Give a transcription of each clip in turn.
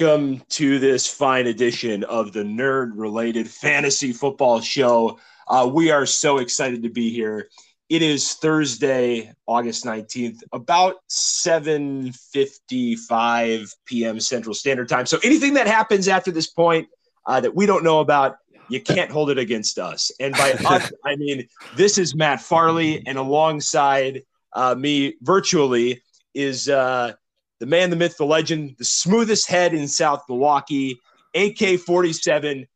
Welcome to this fine edition of the nerd related fantasy football show. Uh, we are so excited to be here. It is Thursday, August 19th, about 7:55 p.m. Central Standard Time. So anything that happens after this point uh, that we don't know about, you can't hold it against us. And by us, I mean this is Matt Farley, and alongside uh, me virtually is uh, the man, the myth, the legend, the smoothest head in South Milwaukee, AK 47,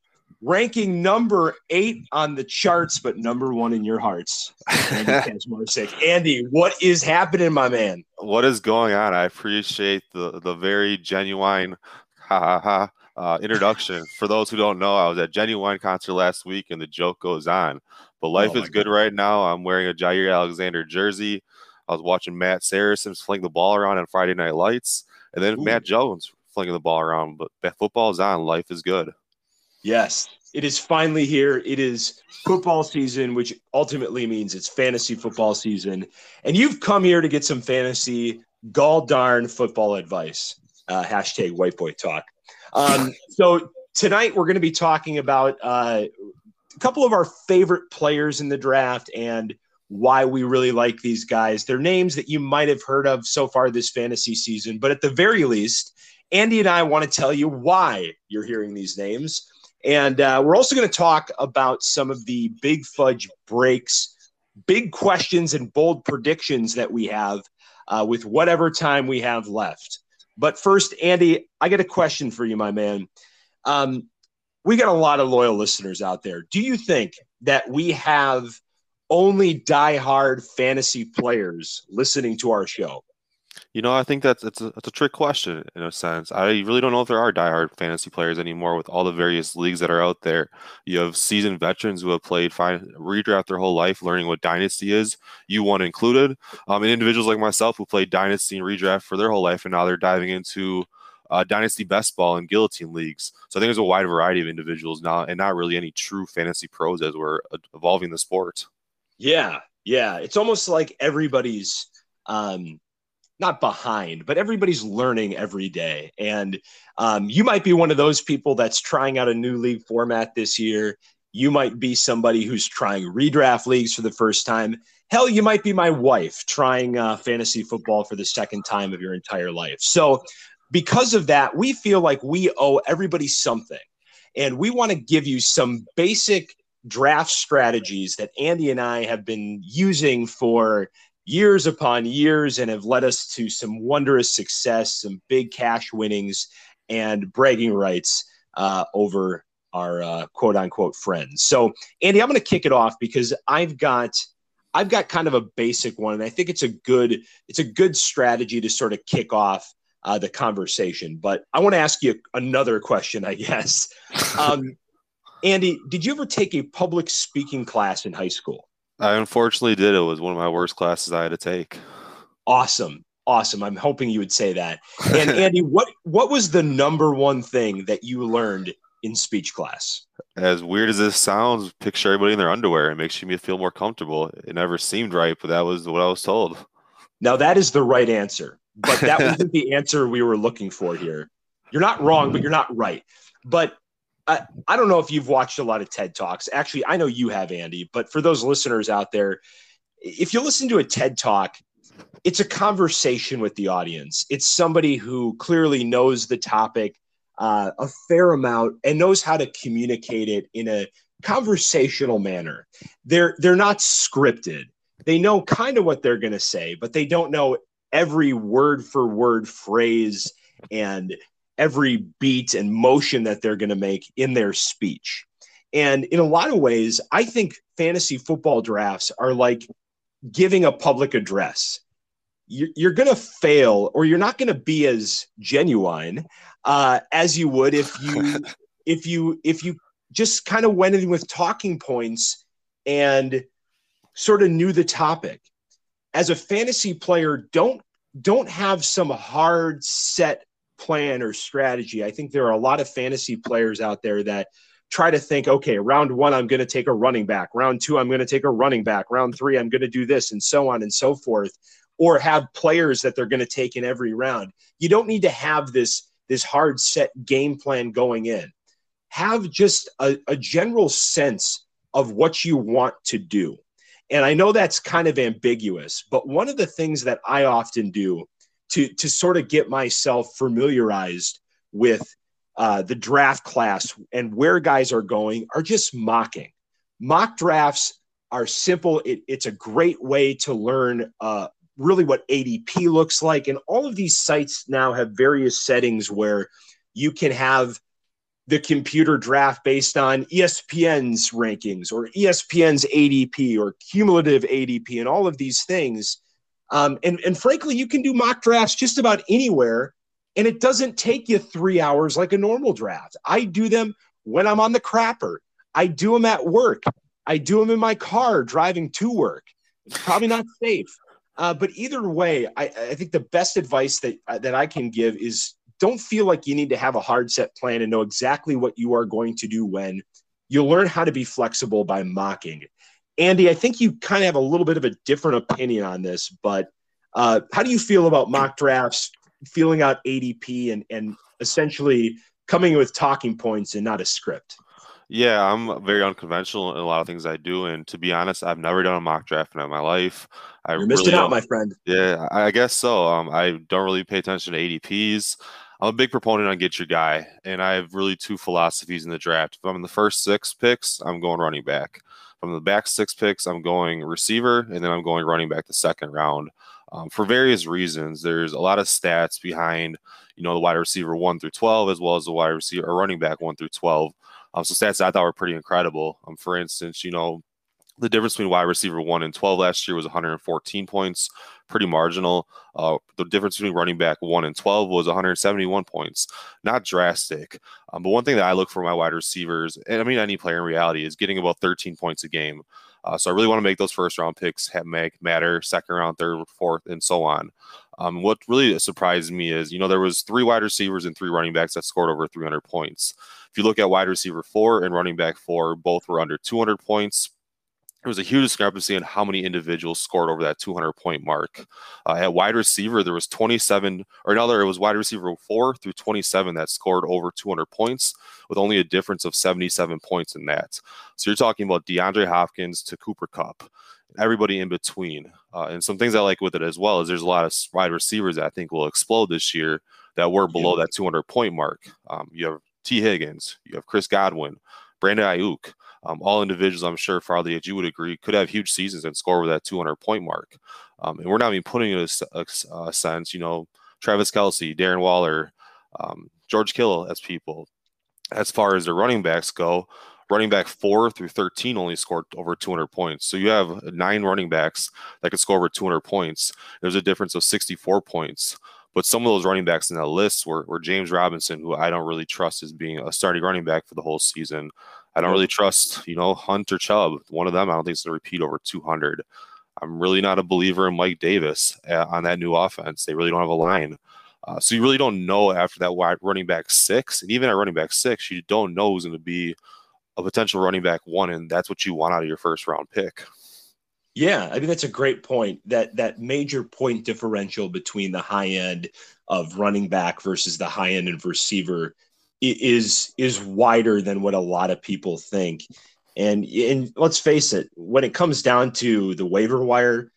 ranking number eight on the charts, but number one in your hearts. Andy Andy, what is happening, my man? What is going on? I appreciate the, the very genuine ha ha ha. Uh, introduction. For those who don't know, I was at Ginuwine concert last week, and the joke goes on. But life oh is good God. right now. I'm wearing a Jaire Alexander jersey. I was watching Matt Saracen fling the ball around on Friday Night Lights, and then Ooh. Matt Jones flinging the ball around. But football is on. Life is good. Yes, it is finally here. It is football season, which ultimately means it's fantasy football season. And you've come here to get some fantasy gall darn football advice. Uh, hashtag white boy talk. Um, so tonight we're going to be talking about uh, a couple of our favorite players in the draft and why we really like these guys. They're names that you might have heard of so far this fantasy season, but at the very least, Andy and I want to tell you why you're hearing these names. And uh, we're also going to talk about some of the big fudge breaks, big questions, and bold predictions that we have uh, with whatever time we have left. But first, Andy, I got a question for you, my man. Um, we got a lot of loyal listeners out there. Do you think that we have only die-hard fantasy players listening to our show? You know, I think that's it's a, it's a trick question in a sense. I really don't know if there are diehard fantasy players anymore with all the various leagues that are out there. You have seasoned veterans who have played fine redraft their whole life, learning what dynasty is. You one included, um, and individuals like myself who played dynasty and redraft for their whole life, and now they're diving into uh, dynasty best ball and guillotine leagues. So I think there's a wide variety of individuals now, and not really any true fantasy pros as we're evolving the sport. Yeah, yeah. It's almost like everybody's um, not behind, but everybody's learning every day. And um, you might be one of those people that's trying out a new league format this year. You might be somebody who's trying redraft leagues for the first time. Hell, you might be my wife trying uh, fantasy football for the second time of your entire life. So, because of that, we feel like we owe everybody something. And we want to give you some basic draft strategies that Andy and I have been using for years upon years and have led us to some wondrous success, some big cash winnings, and bragging rights uh, over our uh, quote unquote friends. So, Andy, I'm going to kick it off because I've got. I've got kind of a basic one, and I think it's a good it's a good strategy to sort of kick off uh, the conversation. But I want to ask you another question, I guess. Um, Andy, did you ever take a public speaking class in high school? I unfortunately did. It was one of my worst classes I had to take. Awesome. Awesome. I'm hoping you would say that. And Andy, what what was the number one thing that you learned in speech class? As weird as this sounds, picture everybody in their underwear. It makes me feel more comfortable. It never seemed right, but that was what I was told. Now that is the right answer, but that wasn't the answer we were looking for here. You're not wrong, but you're not right. But I, I don't know if you've watched a lot of TED Talks. Actually, I know you have, Andy, but for those listeners out there, if you listen to a TED Talk, it's a conversation with the audience. It's somebody who clearly knows the topic uh, a fair amount and knows how to communicate it in a conversational manner. They're they're not scripted. They know kind of what they're going to say, but they don't know every word for word phrase and every beat and motion that they're going to make in their speech. And in a lot of ways, I think fantasy football drafts are like giving a public address. You're going to fail, or you're not going to be as genuine uh, as you would if you if you if you just kind of went in with talking points and sort of knew the topic. As a fantasy player, don't don't have some hard set plan or strategy. I think there are a lot of fantasy players out there that try to think, okay, round one, I'm going to take a running back. Round two, I'm going to take a running back. Round three, I'm going to do this, and so on and so forth. Or have players that they're going to take in every round. You don't need to have this this hard set game plan going in. Have just a, a general sense of what you want to do. And I know that's kind of ambiguous, but one of the things that I often do to, to sort of get myself familiarized with uh, the draft class and where guys are going are just mocking. Mock drafts are simple. It, it's a great way to learn uh, really what ADP looks like. And all of these sites now have various settings where you can have the computer draft based on ESPN's rankings or ESPN's ADP or cumulative ADP and all of these things. Um, and, and frankly, you can do mock drafts just about anywhere. And it doesn't take you three hours like a normal draft. I do them when I'm on the crapper. I do them at work. I do them in my car driving to work. It's probably not safe. Uh, but either way, I, I, think the best advice that uh, that I can give is don't feel like you need to have a hard set plan and know exactly what you are going to do when. You'll learn how to be flexible by mocking. Andy, I think you kind of have a little bit of a different opinion on this, but uh, how do you feel about mock drafts, feeling out ADP, and and essentially coming with talking points and not a script? Yeah, I'm very unconventional in a lot of things I do, and to be honest, I've never done a mock draft in my life. I You're missing really out, my friend. Yeah, I guess so. Um, I don't really pay attention to ADPs. I'm a big proponent on get your guy, and I have really two philosophies in the draft. If I'm in the first six picks, I'm going running back. From the back six picks, I'm going receiver, and then I'm going running back the second round. Um, for various reasons, there's a lot of stats behind, you know, the wide receiver one through 12, as well as the wide receiver or running back one through 12. Um, so stats I thought were pretty incredible. Um, for instance, you know, the difference between wide receiver one and 12 last year was 114 points, pretty marginal. Uh, the difference between running back one and 12 was 171 points, not drastic. Um, but one thing that I look for my wide receivers, and I mean any player in reality, is getting about 13 points a game. Uh, so I really want to make those first round picks have make matter, second round, third, fourth, and so on. Um, what really surprised me is, you know, there was three wide receivers and three running backs that scored over 300 points. If you look at wide receiver four and running back four, both were under 200 points. There was a huge discrepancy in how many individuals scored over that 200 point mark. Uh, at wide receiver, there was 27, or another, it was wide receiver four through 27 that scored over 200 points, with only a difference of 77 points in that. So you're talking about DeAndre Hopkins to Cooper Kupp, everybody in between. Uh, and some things I like with it as well is there's a lot of wide receivers that I think will explode this year that were below that 200 point mark. Um, you have Tee Higgins, you have Chris Godwin, Brandon Aiyuk, um, all individuals I'm sure Farley, as you would agree, could have huge seasons and score over that 200 point mark. Um, and we're not even putting in a, a, a, sense, you know, Travis Kelce, Darren Waller, um, George Kittle as people. As far as the running backs go, running back four through 13 only scored over 200 points. So you have nine running backs that could score over 200 points. There's a difference of 64 points. But some of those running backs in that list were, were James Robinson, who I don't really trust as being a starting running back for the whole season. I don't really trust, you know, Hunt or Chubb. One of them, I don't think is going to repeat over 200. I'm really not a believer in Mike Davis uh, on that new offense. They really don't have a line. Uh, so you really don't know after that wide running back six, and even at running back six, you don't know who's going to be a potential running back one, and that's what you want out of your first round pick. Yeah, I mean that's a great point. That that major point differential between the high end of running back versus the high end of receiver is is wider than what a lot of people think. And and let's face it, when it comes down to the waiver wire,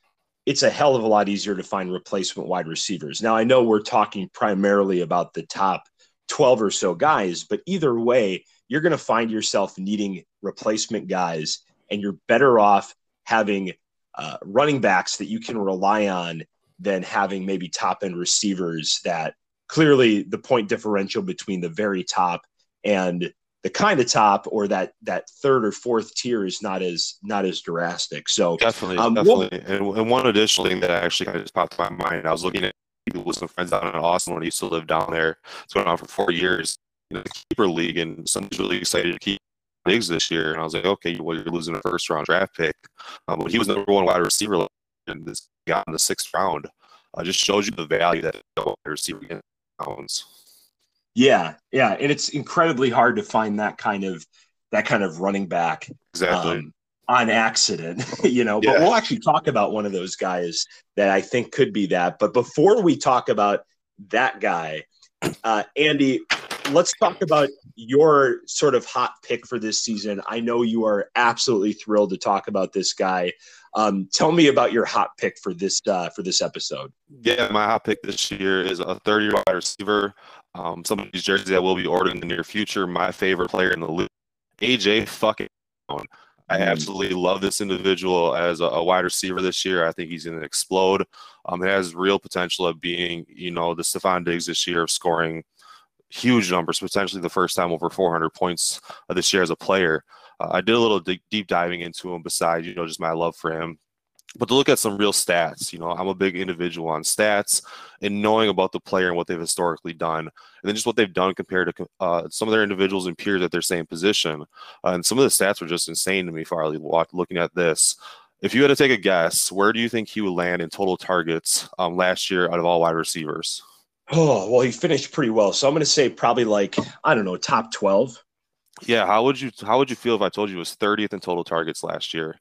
it's a hell of a lot easier to find replacement wide receivers. Now I know we're talking primarily about the top 12 or so guys, but either way, you're going to find yourself needing replacement guys, and you're better off having uh, running backs that you can rely on than having maybe top end receivers that clearly the point differential between the very top and the kind of top or that that third or fourth tier is not as not as drastic. So definitely, um, definitely. and, and, one additional thing that actually kind of just popped in my mind, I was looking at people with some friends out in Austin when I used to live down there. It's going on for four years in the keeper league, and somebody's really excited to keep Diggs this year. And I was like, okay, well, you're losing a first round draft pick. Um, but he was number one wide receiver and this got in the sixth round. Uh, just shows you the value that wide receiver owns. Yeah, yeah, and it's incredibly hard to find that kind of that kind of running back exactly um, on accident, you know. But yeah. we'll actually talk about one of those guys that I think could be that. But before we talk about that guy, Uh, Andy, let's talk about your sort of hot pick for this season. I know you are absolutely thrilled to talk about this guy. Um, tell me about your hot pick for this uh, for this episode. Yeah, my hot pick this year is a 30 wide receiver. Um, some of these jerseys that will be ordered in the near future. My favorite player in the league, AJ fucking. Brown. I mm. absolutely love this individual as a, a, wide receiver this year. I think he's going to explode. Um, it has real potential of being, you know, the Stefon Diggs this year of scoring huge numbers, potentially the first time over 400 points this year as a player. Uh, I did a little deep, deep diving into him besides, you know, just my love for him. But to look at some real stats, you know, I'm a big individual on stats and knowing about the player and what they've historically done, and then just what they've done compared to uh, some of their individuals and peers at their same position. Uh, and some of the stats were just insane to me, Farley, looking at this. If you had to take a guess, where do you think he would land in total targets um, last year out of all wide receivers? Oh, well, he finished pretty well. So I'm going to say probably like, I don't know, top 12. Yeah, how would you how would you feel if I told you it was 30th in total targets last year?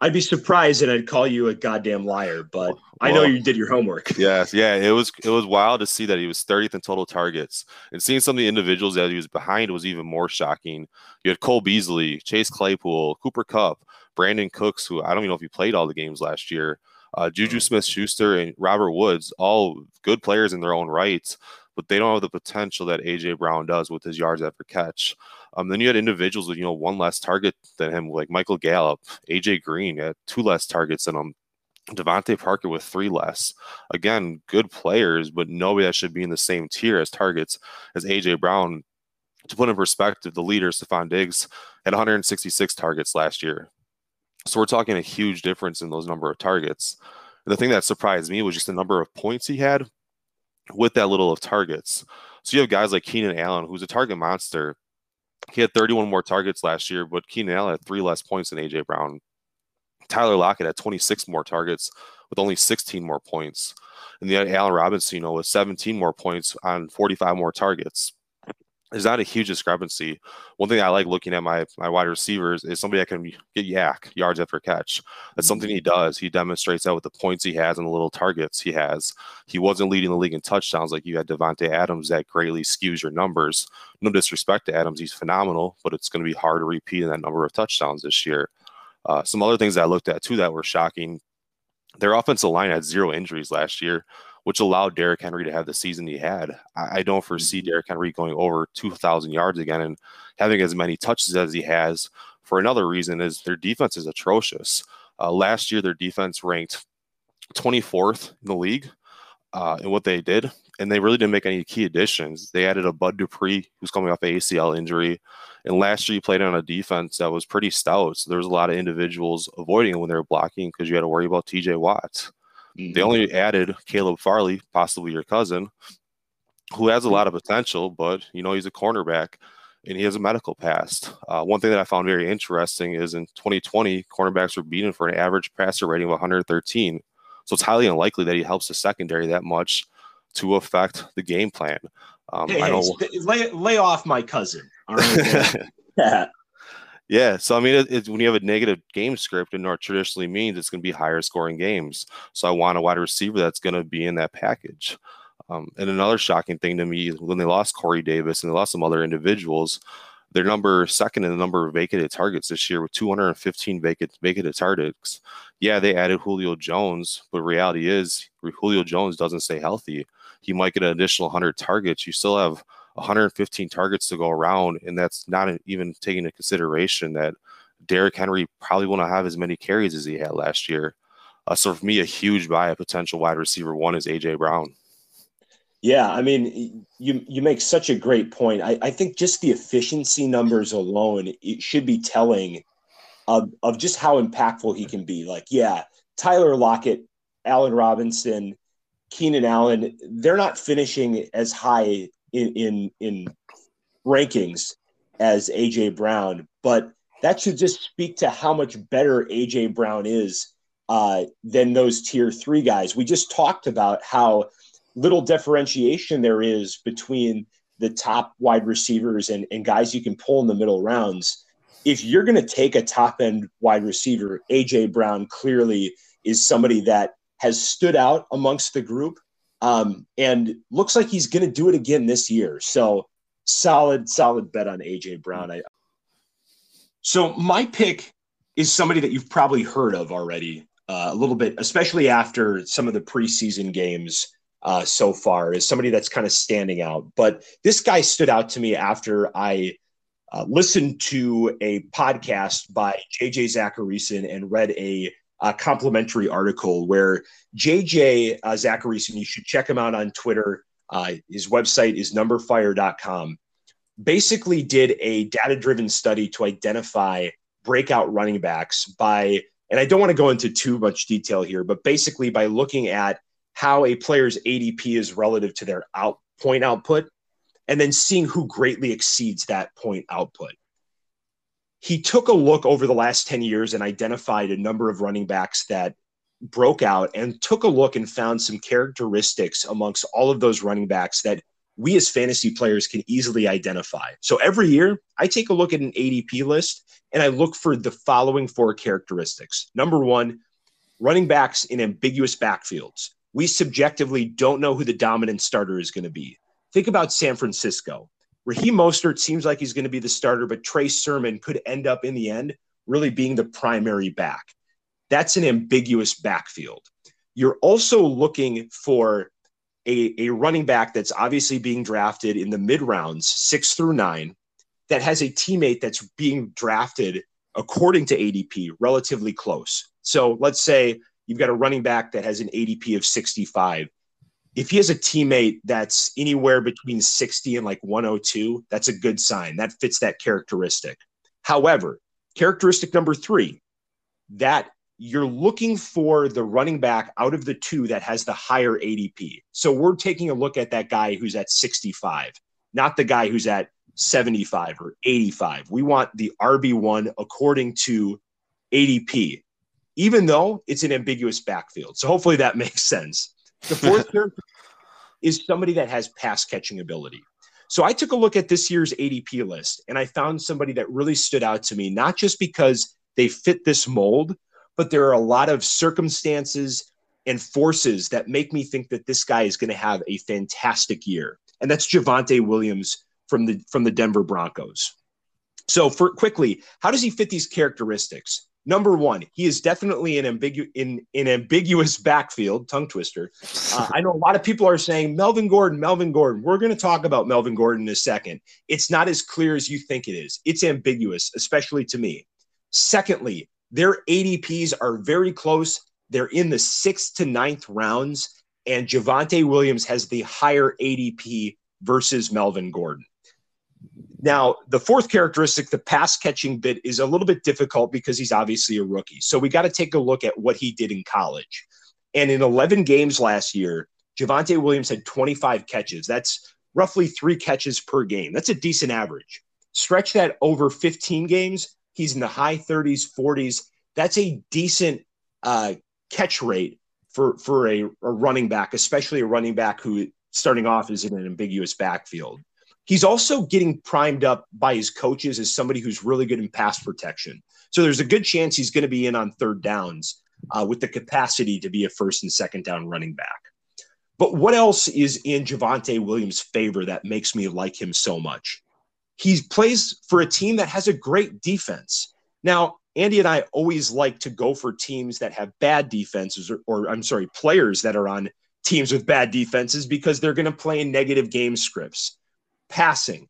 I'd be surprised and I'd call you a goddamn liar, but well, I know you did your homework. Yes, yeah, it was it was wild to see that he was 30th in total targets. And seeing some of the individuals that he was behind was even more shocking. You had Cole Beasley, Chase Claypool, Cooper Kupp, Brandin Cooks, who I don't even know if he played all the games last year. Uh, Juju Smith Schuster and Robert Woods, all good players in their own rights, but they don't have the potential that AJ Brown does with his yards after catch. Um, then you had individuals with you know one less target than him, like Michael Gallup, AJ Green had two less targets than him. DeVante Parker with three less. Again, good players, but nobody that should be in the same tier as targets as AJ Brown. To put in perspective, the leader, Stefon Diggs, had 166 targets last year. So we're talking a huge difference in those number of targets. And the thing that surprised me was just the number of points he had with that little of targets. So you have guys like Keenan Allen, who's a target monster. He had 31 more targets last year, but Keenan Allen had three less points than AJ Brown. Tyler Lockett had 26 more targets with only 16 more points. And the Allen Robinson, you know, with 17 more points on 45 more targets is not a huge discrepancy. One thing I like looking at my my wide receivers is somebody that can get yak yards after catch. That's mm-hmm. something he does. He demonstrates that with the points he has and the little targets he has. He wasn't leading the league in touchdowns like you had Davante Adams that greatly skews your numbers. No disrespect to Adams, he's phenomenal, but it's going to be hard to repeat in that number of touchdowns this year. Uh, some other things that I looked at too that were shocking. Their offensive line had zero injuries last year which allowed Derrick Henry to have the season he had. I, I don't foresee mm-hmm. Derrick Henry going over 2,000 yards again and having as many touches as he has. For another reason, is their defense is atrocious. Uh, last year, their defense ranked 24th in the league uh, in what they did, and they really didn't make any key additions. They added a Bud Dupree, who's coming off an ACL injury, and last year he played on a defense that was pretty stout. So there was a lot of individuals avoiding him when they were blocking because you had to worry about T.J. Watts. Mm-hmm. They only added Caleb Farley, possibly your cousin, who has a lot of potential, but you know he's a cornerback and he has a medical past. Uh, one thing that I found very interesting is in 2020, cornerbacks were beaten for an average passer rating of 113. So it's highly unlikely that he helps the secondary that much to affect the game plan. Um, hey, I don't hey, lay, lay off my cousin. All right. yeah. Yeah, so I mean, it, when you have a negative game script, and what traditionally means it's going to be higher scoring games. So I want a wide receiver that's going to be in that package. Um, and another shocking thing to me when they lost Corey Davis and they lost some other individuals, their number second in the number of vacated targets this year with 215 vacant vacated targets. Yeah, they added Julio Jones, but reality is Julio Jones doesn't stay healthy. He might get an additional 100 targets. You still have 115 targets to go around, and that's not even taking into consideration that Derrick Henry probably will not have as many carries as he had last year. Uh, so for me, a huge buy, a potential wide receiver one is AJ Brown. Yeah, I mean, you you make such a great point. I, I think just the efficiency numbers alone it should be telling of, of just how impactful he can be. Like, yeah, Tyler Lockett, Allen Robinson, Keenan Allen, they're not finishing as high in in, in rankings as AJ Brown, but that should just speak to how much better AJ Brown is uh, than those tier three guys. We just talked about how little differentiation there is between the top wide receivers and, and guys you can pull in the middle rounds. If you're going to take a top end wide receiver, AJ Brown clearly is somebody that has stood out amongst the group Um, and looks like he's going to do it again this year. So solid, solid bet on AJ Brown. I, so my pick is somebody that you've probably heard of already uh, a little bit, especially after some of the preseason games uh, so far, is somebody that's kind of standing out. But this guy stood out to me after I uh, listened to a podcast by JJ Zachariason and read a, a complimentary article where JJ uh, Zachariason, you should check him out on Twitter. Uh, his website is numberfire.com. Basically, did a data driven study to identify breakout running backs by, and I don't want to go into too much detail here, but basically by looking at how a player's ADP is relative to their out point output and then seeing who greatly exceeds that point output. He took a look over the last 10 years and identified a number of running backs that broke out and took a look and found some characteristics amongst all of those running backs that we as fantasy players can easily identify. So every year, I take a look at an ADP list and I look for the following four characteristics. Number one, running backs in ambiguous backfields. We subjectively don't know who the dominant starter is going to be. Think about San Francisco. Raheem Mostert seems like he's going to be the starter, but Trey Sermon could end up in the end really being the primary back. That's an ambiguous backfield. You're also looking for a, a running back that's obviously being drafted in the mid rounds, six through nine, that has a teammate that's being drafted according to ADP relatively close. So let's say you've got a running back that has an ADP of 65 if he has a teammate that's anywhere between 60 and like 102, that's a good sign. That fits that characteristic. However, characteristic number three, that you're looking for the running back out of the two that has the higher ADP. So we're taking a look at that guy who's at 65, not the guy who's at 75 or 85. We want the RB1 according to ADP, even though it's an ambiguous backfield. So hopefully that makes sense. The fourth character is somebody that has pass catching ability. So I took a look at this year's ADP list and I found somebody that really stood out to me, not just because they fit this mold, but there are a lot of circumstances and forces that make me think that this guy is going to have a fantastic year. And that's Javonte Williams from the from the Denver Broncos. So for quickly, how does he fit these characteristics? Number one, he is definitely an ambiguous in an ambiguous backfield, tongue twister. Uh, I know a lot of people are saying Melvin Gordon, Melvin Gordon. We're going to talk about Melvin Gordon in a second. It's not as clear as you think it is. It's ambiguous, especially to me. Secondly, their ADPs are very close. They're in the sixth to ninth rounds, and Javonte Williams has the higher ADP versus Melvin Gordon. Now, the fourth characteristic, the pass catching bit, is a little bit difficult because he's obviously a rookie. So we got to take a look at what he did in college. And in 11 games last year, Javonte Williams had 25 catches. That's roughly three catches per game. That's a decent average. Stretch that over 15 games, he's in the high 30s, 40s. That's a decent uh, catch rate for for a, a running back, especially a running back who starting off is in an ambiguous backfield. He's also getting primed up by his coaches as somebody who's really good in pass protection. So there's a good chance he's going to be in on third downs uh, with the capacity to be a first and second down running back. But what else is in Javonte Williams' favor that makes me like him so much? He plays for a team that has a great defense. Now, Andy and I always like to go for teams that have bad defenses, or, or I'm sorry, players that are on teams with bad defenses because they're going to play in negative game scripts passing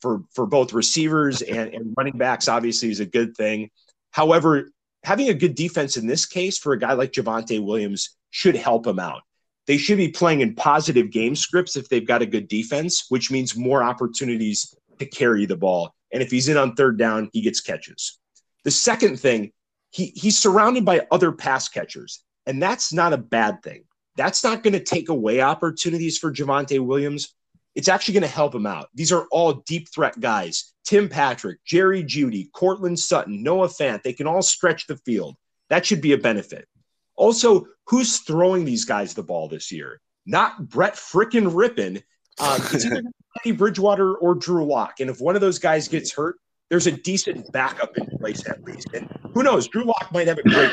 for for both receivers and, and running backs obviously is a good thing. However, having a good defense in this case for a guy like Javonte Williams should help him out. They should be playing in positive game scripts if they've got a good defense, which means more opportunities to carry the ball. And if he's in on third down, he gets catches. The second thing, he, he's surrounded by other pass catchers, and that's not a bad thing. That's not going to take away opportunities for Javonte Williams, it's actually going to help him out. These are all deep threat guys. Tim Patrick, Jerry Jeudy, Courtland Sutton, Noah Fant, they can all stretch the field. That should be a benefit. Also, who's throwing these guys the ball this year? Not Brett frickin' Rypien. Um, it's either Teddy Bridgewater or Drew Lock. And if one of those guys gets hurt, there's a decent backup in place at least. And who knows? Drew Lock might have a great.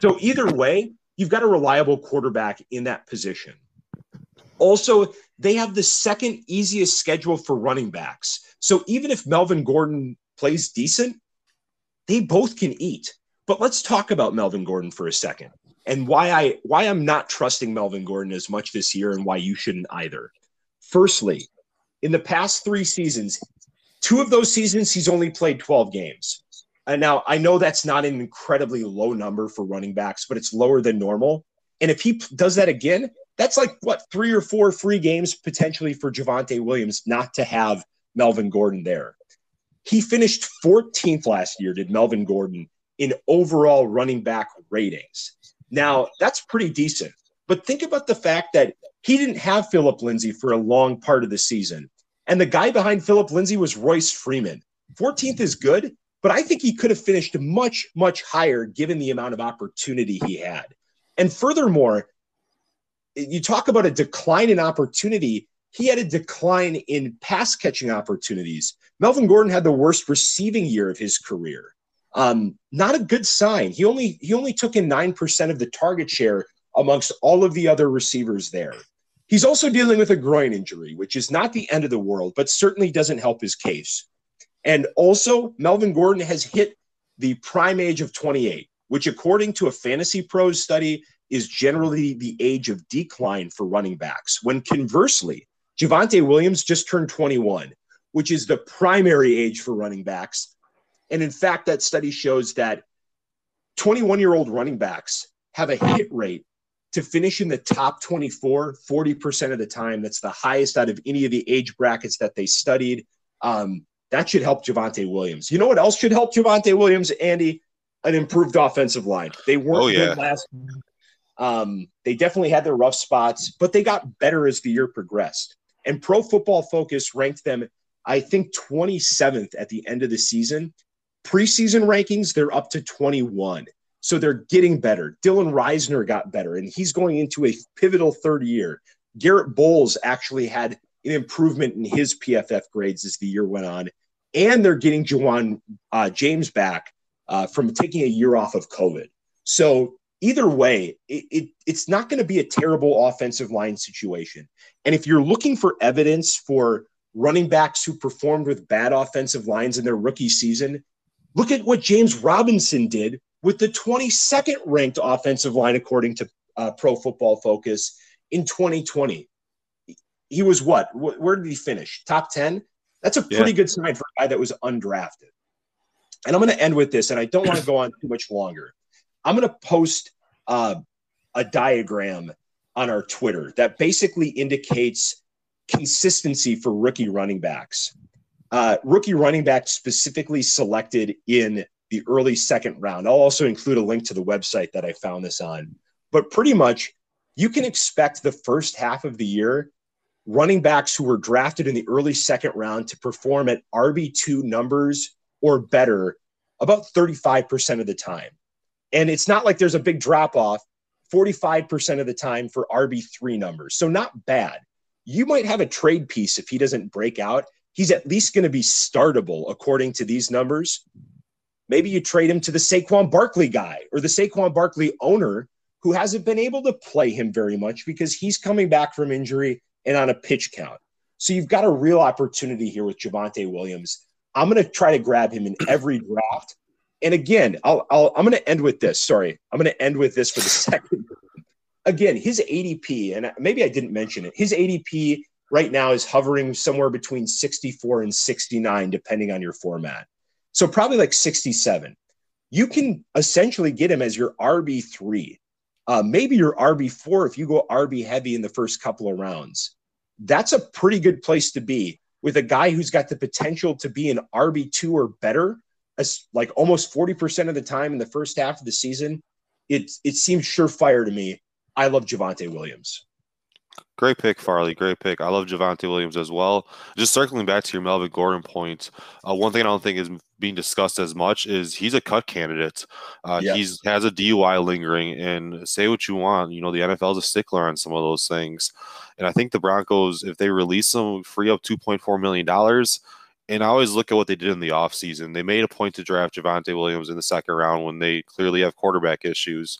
So either way, you've got a reliable quarterback in that position. Also, they have the second easiest schedule for running backs. So even if Melvin Gordon plays decent, they both can eat. But let's talk about Melvin Gordon for a second and why I why I'm not trusting Melvin Gordon as much this year and why you shouldn't either. Firstly, in the past 3 seasons, two of those seasons he's only played 12 games. And now I know that's not an incredibly low number for running backs, but it's lower than normal. And if he does that again, that's like what three or four free games potentially for Javonte Williams not to have Melvin Gordon there. He finished 14th last year, did Melvin Gordon, in overall running back ratings. Now, that's pretty decent. But think about the fact that he didn't have Philip Lindsay for a long part of the season. And the guy behind Philip Lindsay was Royce Freeman. 14th is good, but I think he could have finished much, much higher given the amount of opportunity he had. And furthermore, you talk about a decline in opportunity. He had a decline in pass catching opportunities. Melvin Gordon had the worst receiving year of his career. Um, not a good sign. He only he only took in nine percent of the target share amongst all of the other receivers there. He's also dealing with a groin injury, which is not the end of the world, but certainly doesn't help his case. And also, Melvin Gordon has hit the prime age of 28, which, according to a Fantasy Pros study, is generally the age of decline for running backs. When conversely, Javonte Williams just turned 21, which is the primary age for running backs. And in fact, that study shows that 21 year old running backs have a hit rate to finish in the top 24 40% of the time. That's the highest out of any of the age brackets that they studied. Um, that should help Javonte Williams. You know what else should help Javonte Williams, Andy? An improved offensive line. They weren't oh, yeah. good last um, they definitely had their rough spots, but they got better as the year progressed. And Pro Football Focus ranked them, I think, 27th at the end of the season. Preseason rankings, they're up to 21. So they're getting better. Dylan Risner got better, and he's going into a pivotal third year. Garett Bolles actually had an improvement in his PFF grades as the year went on. And they're getting Ja'Wuan uh, James back uh, from taking a year off of COVID. So either way, it, it it's not going to be a terrible offensive line situation. And if you're looking for evidence for running backs who performed with bad offensive lines in their rookie season, look at what James Robinson did with the 22nd ranked offensive line, according to uh, Pro Football Focus in 2020. He was what? Where did he finish? Top 10? That's a pretty yeah. good sign for a guy that was undrafted. And I'm going to end with this, and I don't want to go on too much longer. I'm going to post uh, a diagram on our Twitter that basically indicates consistency for rookie running backs. Uh, rookie running backs specifically selected in the early second round. I'll also include a link to the website that I found this on. But pretty much, you can expect the first half of the year running backs who were drafted in the early second round to perform at RB2 numbers or better about 35% of the time. And it's not like there's a big drop off 45% of the time for RB3 numbers. So not bad. You might have a trade piece if he doesn't break out. He's at least going to be startable according to these numbers. Maybe you trade him to the Saquon Barkley guy or the Saquon Barkley owner who hasn't been able to play him very much because he's coming back from injury and on a pitch count. So you've got a real opportunity here with Javonte Williams. I'm going to try to grab him in every draft and again, I'll, I'll I'm going to end with this. Sorry, I'm going to end with this for the second. again, his ADP, and maybe I didn't mention it. His ADP right now is hovering somewhere between 64 and 69, depending on your format. So probably like 67. You can essentially get him as your RB three, uh, maybe your RB four if you go RB heavy in the first couple of rounds. That's a pretty good place to be with a guy who's got the potential to be an RB two or better as like almost 40% of the time in the first half of the season, it it seems surefire to me. I love Javonte Williams. Great pick, Farley. Great pick. I love Javonte Williams as well. Just circling back to your Melvin Gordon point, uh, one thing I don't think is being discussed as much is he's a cut candidate. Uh, yeah. He's has a DUI lingering, and say what you want, you know the NFL is a stickler on some of those things, and I think the Broncos, if they release him, free up two point four million dollars and I always look at what they did in the offseason. They made a point to draft Javonte Williams in the second round when they clearly have quarterback issues,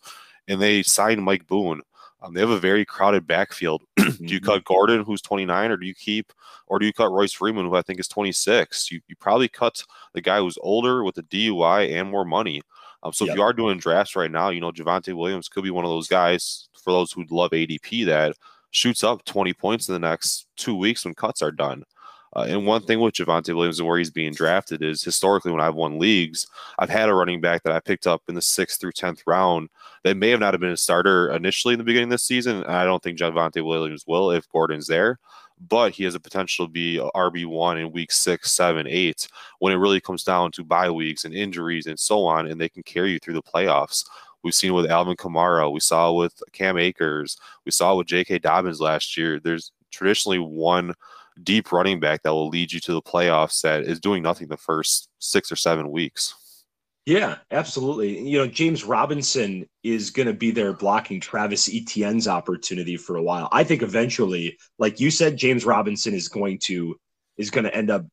and they signed Mike Boone. Um, they have a very crowded backfield. do you mm-hmm. cut Gordon, who's 29, or do you keep, or do you cut Royce Freeman, who I think is 26? You, you probably cut the guy who's older with a DUI and more money. Um, so yep. if you are doing drafts right now, you know Javonte Williams could be one of those guys for those who love ADP that shoots up 20 points in the next two weeks when cuts are done. Uh, and one thing with Javonte Williams and where he's being drafted is historically when I've won leagues, I've had a running back that I picked up in the sixth through tenth round that may have not have been a starter initially in the beginning of this season. And I don't think Javonte Williams will if Gordon's there, but he has a potential to be RB one in week six, seven, eight when it really comes down to bye weeks and injuries and so on, and they can carry you through the playoffs. We've seen with Alvin Kamara, we saw with Cam Akers, we saw with J.K. Dobbins last year. There's traditionally one deep running back that will lead you to the playoffs that is doing nothing the first six or seven weeks. Yeah, absolutely. You know, James Robinson is going to be there blocking Travis Etienne's opportunity for a while. I think eventually, like you said, James Robinson is going to is going to end up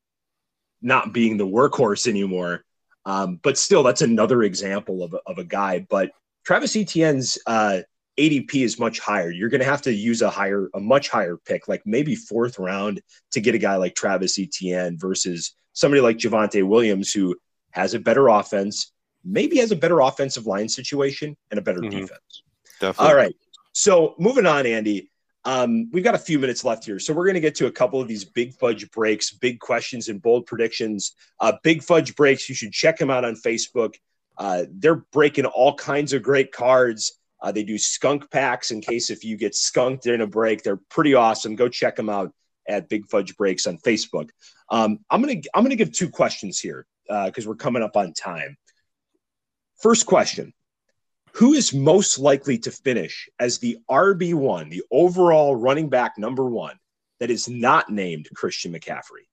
not being the workhorse anymore. Um, but still, that's another example of of a guy. But Travis Etienne's uh, ADP is much higher. You're going to have to use a higher, a much higher pick, like maybe fourth round, to get a guy like Travis Etienne versus somebody like Javonte Williams, who has a better offense, maybe has a better offensive line situation and a better mm-hmm. defense. Definitely. All right. So moving on, Andy. Um, we've got a few minutes left here, so we're going to get to a couple of these big fudge breaks, big questions, and bold predictions. Uh, big fudge breaks. You should check them out on Facebook. Uh, they're breaking all kinds of great cards. Uh, they do skunk packs in case if you get skunked in a break. They're pretty awesome. Go check them out at Big Fudge Breaks on Facebook. Um, I'm gonna I'm gonna give two questions here because uh, we're coming up on time. First question: Who is most likely to finish as the RB one, the overall running back number one, that is not named Christian McCaffrey?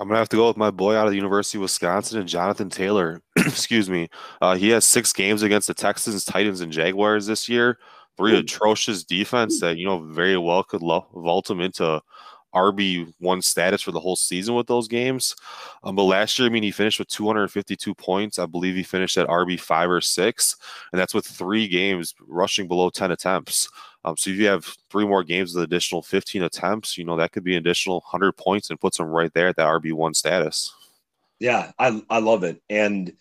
I'm gonna have to go with my boy out of the University of Wisconsin and Jonathan Taylor. Excuse me. Uh, he has six games against the Texans, Titans, and Jaguars this year. Three atrocious defense that you know very well could lo- vault him into RB one status for the whole season with those games. Um, but last year, I mean, he finished with 252 points. I believe he finished at RB five or six, and that's with three games rushing below 10 attempts. Um, so if you have three more games with additional 15 attempts, you know, that could be an additional 100 points and puts them right there at that RB1 status. Yeah, I, I love it. And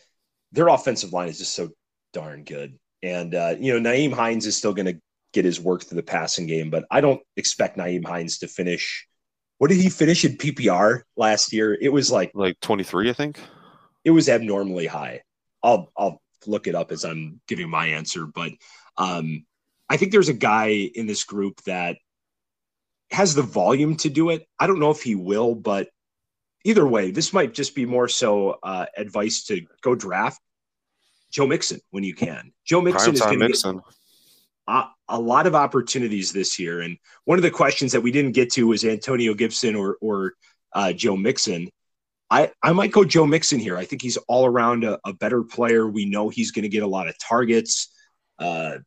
their offensive line is just so darn good. And, uh, you know, Nyheim Hines is still going to get his work through the passing game, but I don't expect Nyheim Hines to finish. What did he finish in PPR last year? It was like like 23, I think. It was abnormally high. I'll I'll look it up as I'm giving my answer, but um, I think there's a guy in this group that has the volume to do it. I don't know if he will, but either way, this might just be more so uh, advice to go draft Joe Mixon when you can. Joe Mixon is going to get a, a, lot of opportunities this year. And one of the questions that we didn't get to was Antonio Gibson or, or uh, Joe Mixon. I, I might go Joe Mixon here. I think he's all around a, a better player. We know he's going to get a lot of targets. Uh,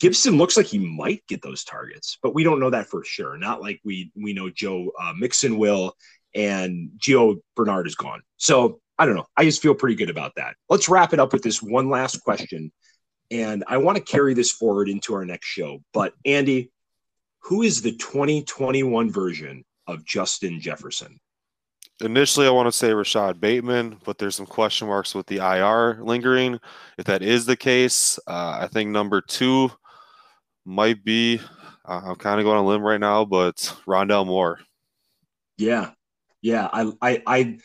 Gibson looks like he might get those targets, but we don't know that for sure. Not like we we know Joe uh, Mixon will, and Gio Bernard is gone. So I don't know. I just feel pretty good about that. Let's wrap it up with this one last question, and I want to carry this forward into our next show. But Andy, who is the 2021 version of Justin Jefferson? Initially, I want to say Rashod Bateman, but there's some question marks with the IR lingering. If that is the case, uh, I think number two might be. Uh, I'm kind of going on a limb right now, but Rondale Moore. Yeah, yeah. I, I, I,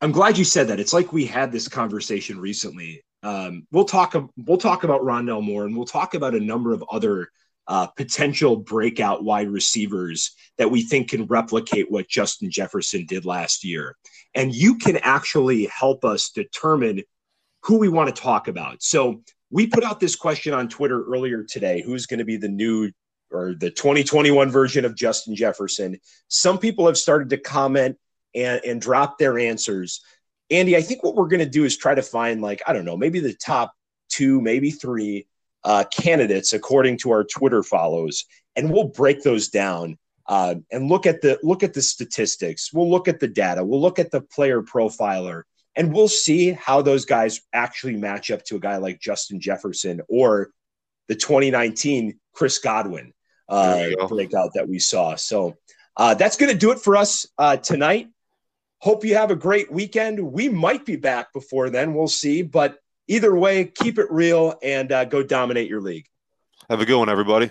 I'm glad you said that. It's like we had this conversation recently. Um, we'll talk. We'll talk about Rondale Moore, and we'll talk about a number of other uh, potential breakout wide receivers that we think can replicate what Justin Jefferson did last year. And you can actually help us determine who we want to talk about. So we put out this question on Twitter earlier today who's going to be the new or the 2021 version of Justin Jefferson? Some people have started to comment and, and drop their answers. Andy, I think what we're going to do is try to find, like, I don't know, maybe the top two, maybe three uh, candidates according to our Twitter follows, and we'll break those down uh, and look at the look at the statistics. We'll look at the data. We'll look at the player profiler, and we'll see how those guys actually match up to a guy like Justin Jefferson or the 2019 Chris Godwin. uh, breakout that we saw. So uh, that's going to do it for us uh, tonight. Hope you have a great weekend. We might be back before then. We'll see. But either way, keep it real and uh, go dominate your league. Have a good one, everybody.